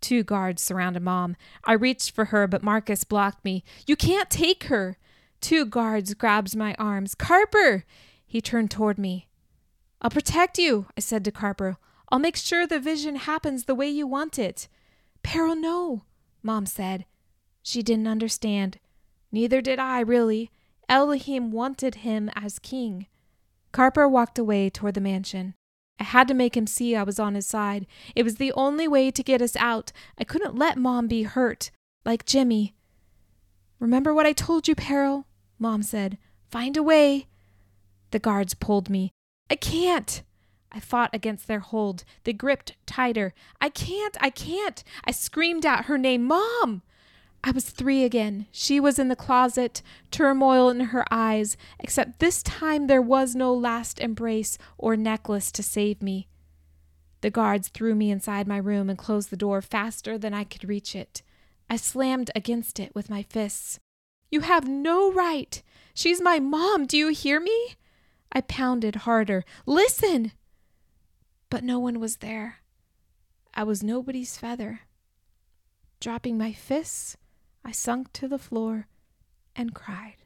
Two guards surrounded Mom. I reached for her, but Marcus blocked me. You can't take her. Two guards grabbed my arms. Carper! He turned toward me. I'll protect you, I said to Carper. I'll make sure the vision happens the way you want it. Peril, no, Mom said. She didn't understand. Neither did I, really. Elohim wanted him as king. Carper walked away toward the mansion. I had to make him see I was on his side. It was the only way to get us out. I couldn't let Mom be hurt, like Jimmy. Remember what I told you, Peril? Mom said. Find a way. The guards pulled me. I can't. I fought against their hold. They gripped tighter. I can't, I can't. I screamed out her name, Mom! I was three again. She was in the closet, turmoil in her eyes, except this time there was no last embrace or necklace to save me. The guards threw me inside my room and closed the door faster than I could reach it. I slammed against it with my fists. You have no right. She's my mom. Do you hear me? I pounded harder. Listen! But no one was there. I was nobody's feather. Dropping my fists, I sunk to the floor and cried.